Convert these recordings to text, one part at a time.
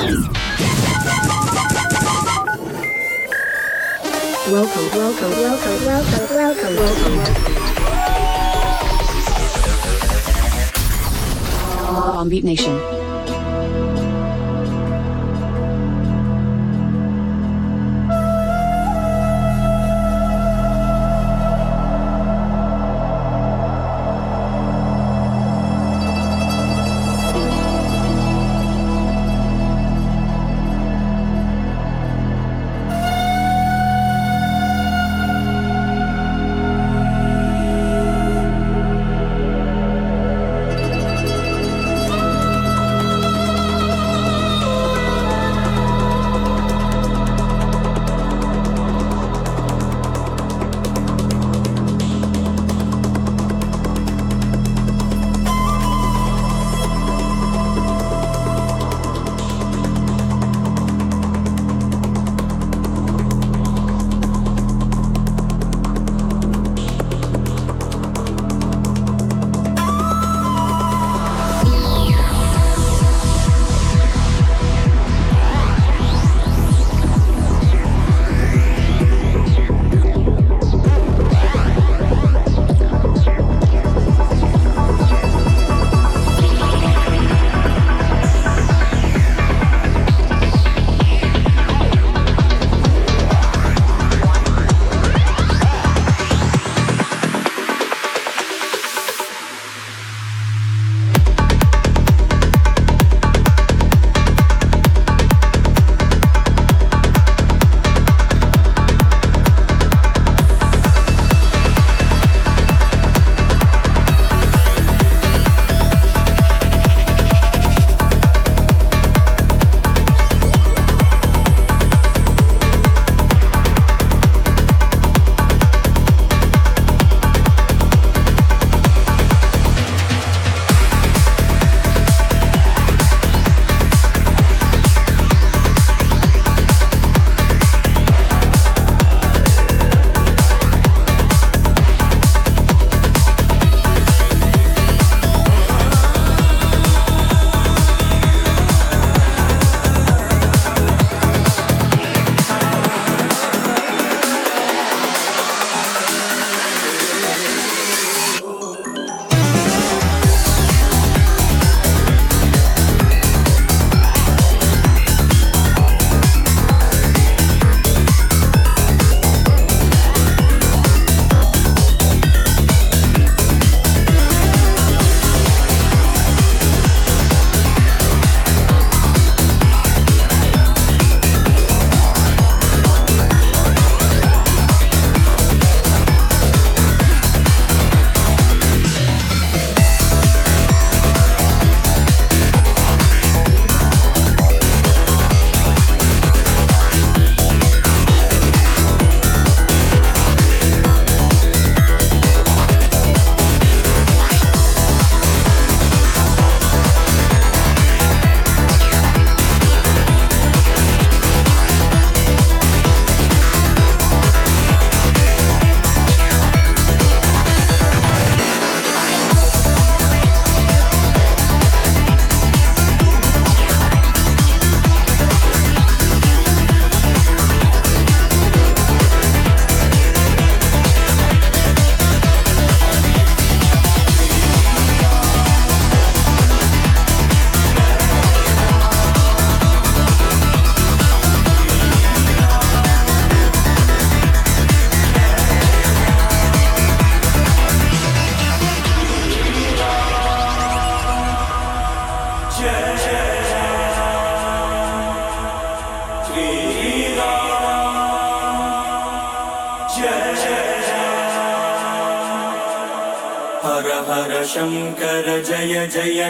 Welcome, welcome, welcome, welcome, welcome, welcome. Bombeat Nation.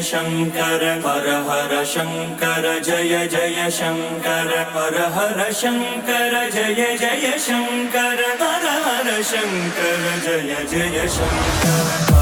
Shankar हर हर शङ्कर जय जय शङ्कर हर हर शङ्कर जय जय शङ्कर हर हर शङ्कर जय जय Shankar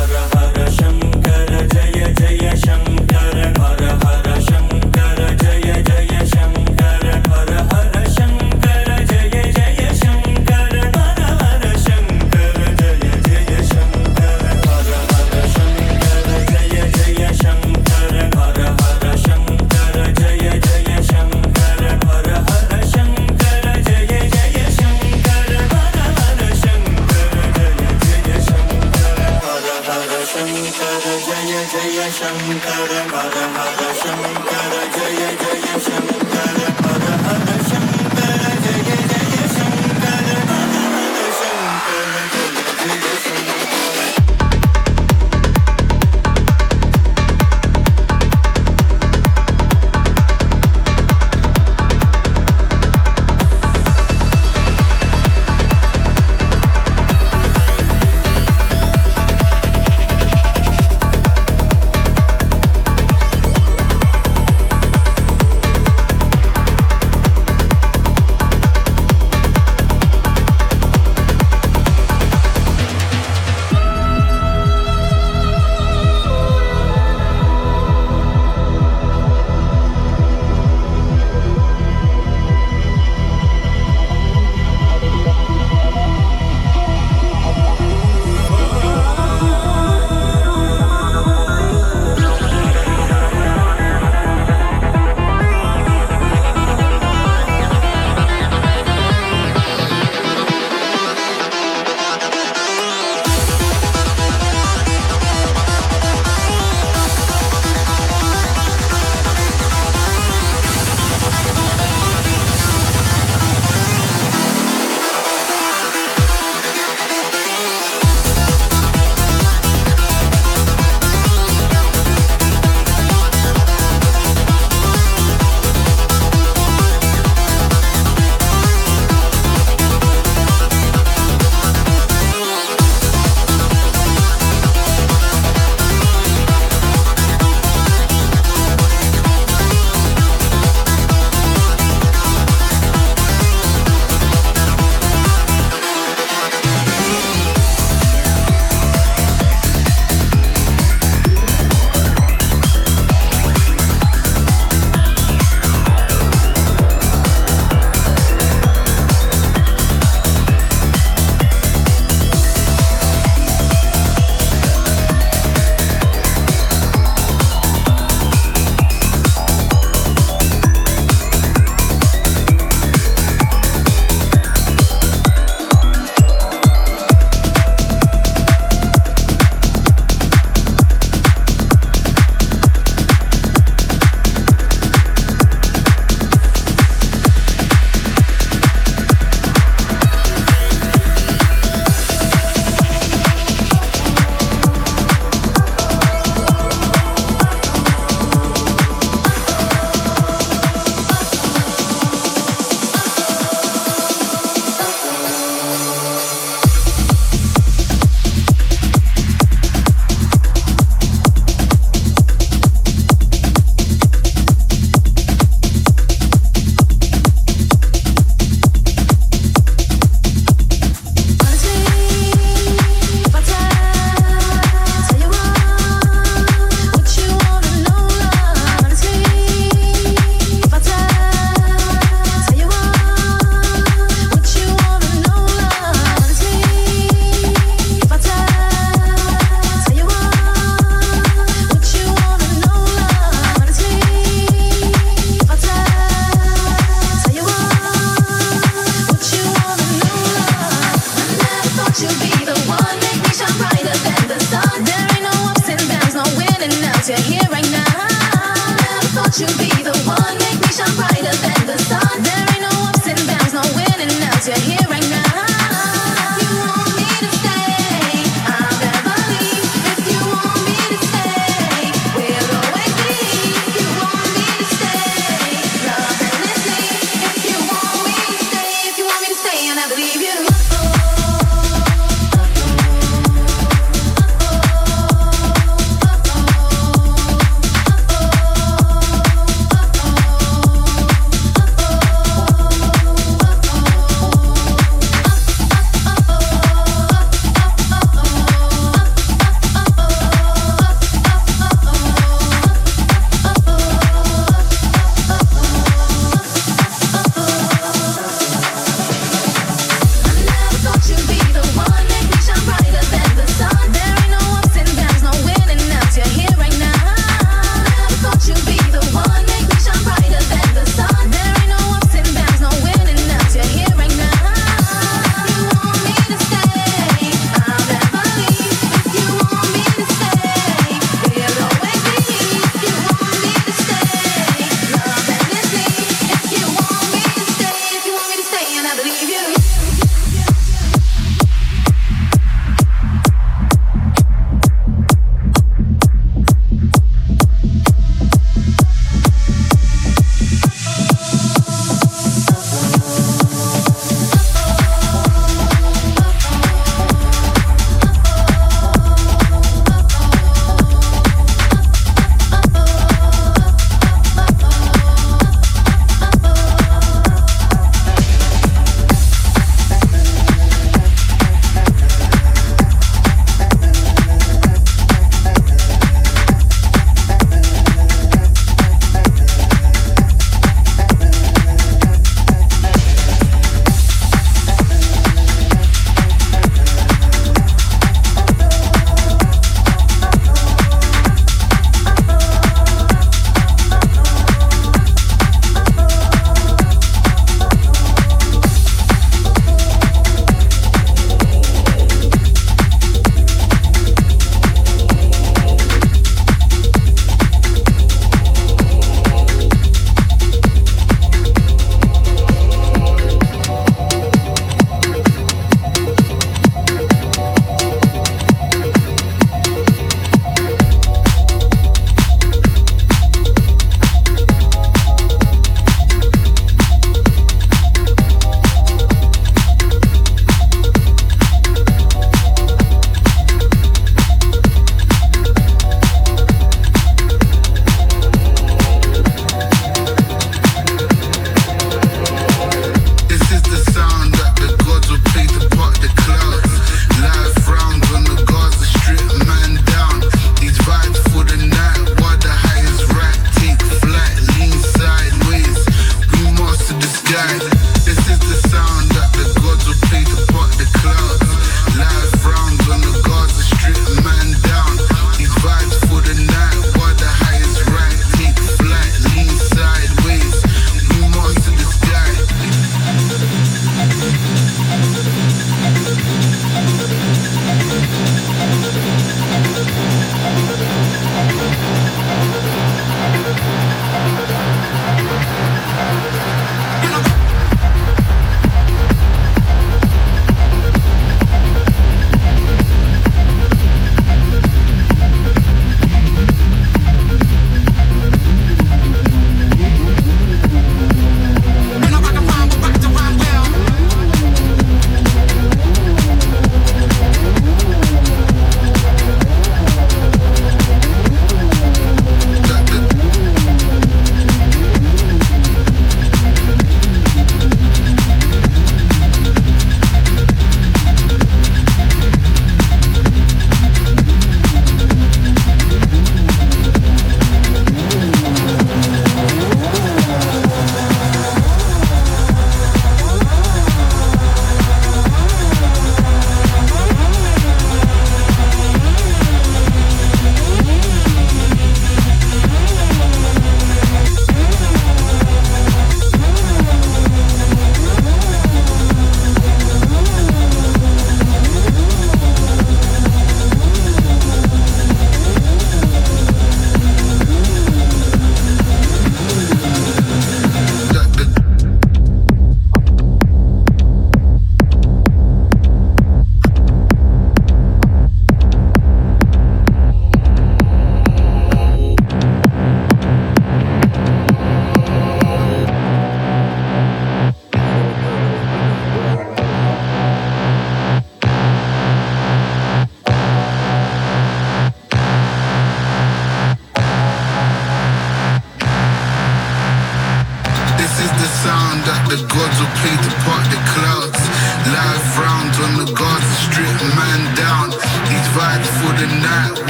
I believe you.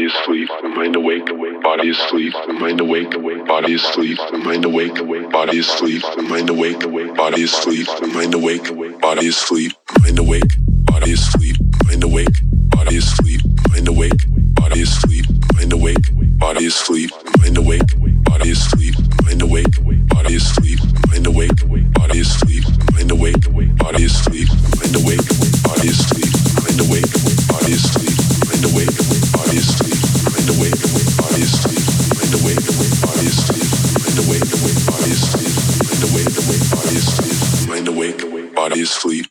body is asleep, mind awake, body is asleep, mind awake, body is asleep, mind awake, body is asleep, mind awake, body is asleep, mind awake, body is asleep, mind awake, body is asleep, mind awake, body is asleep, mind awake, body is asleep, mind awake, body is asleep. out fleet.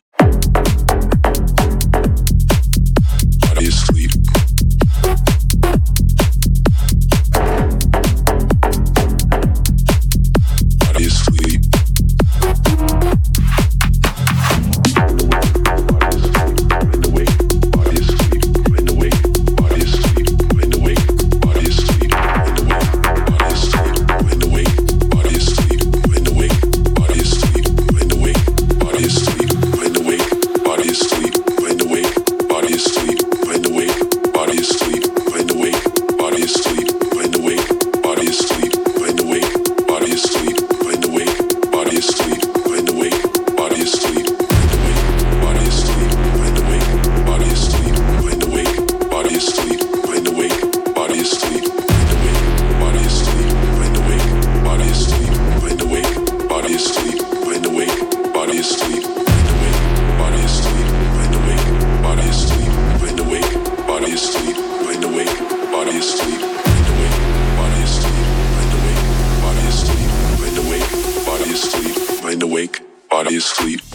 body is asleep.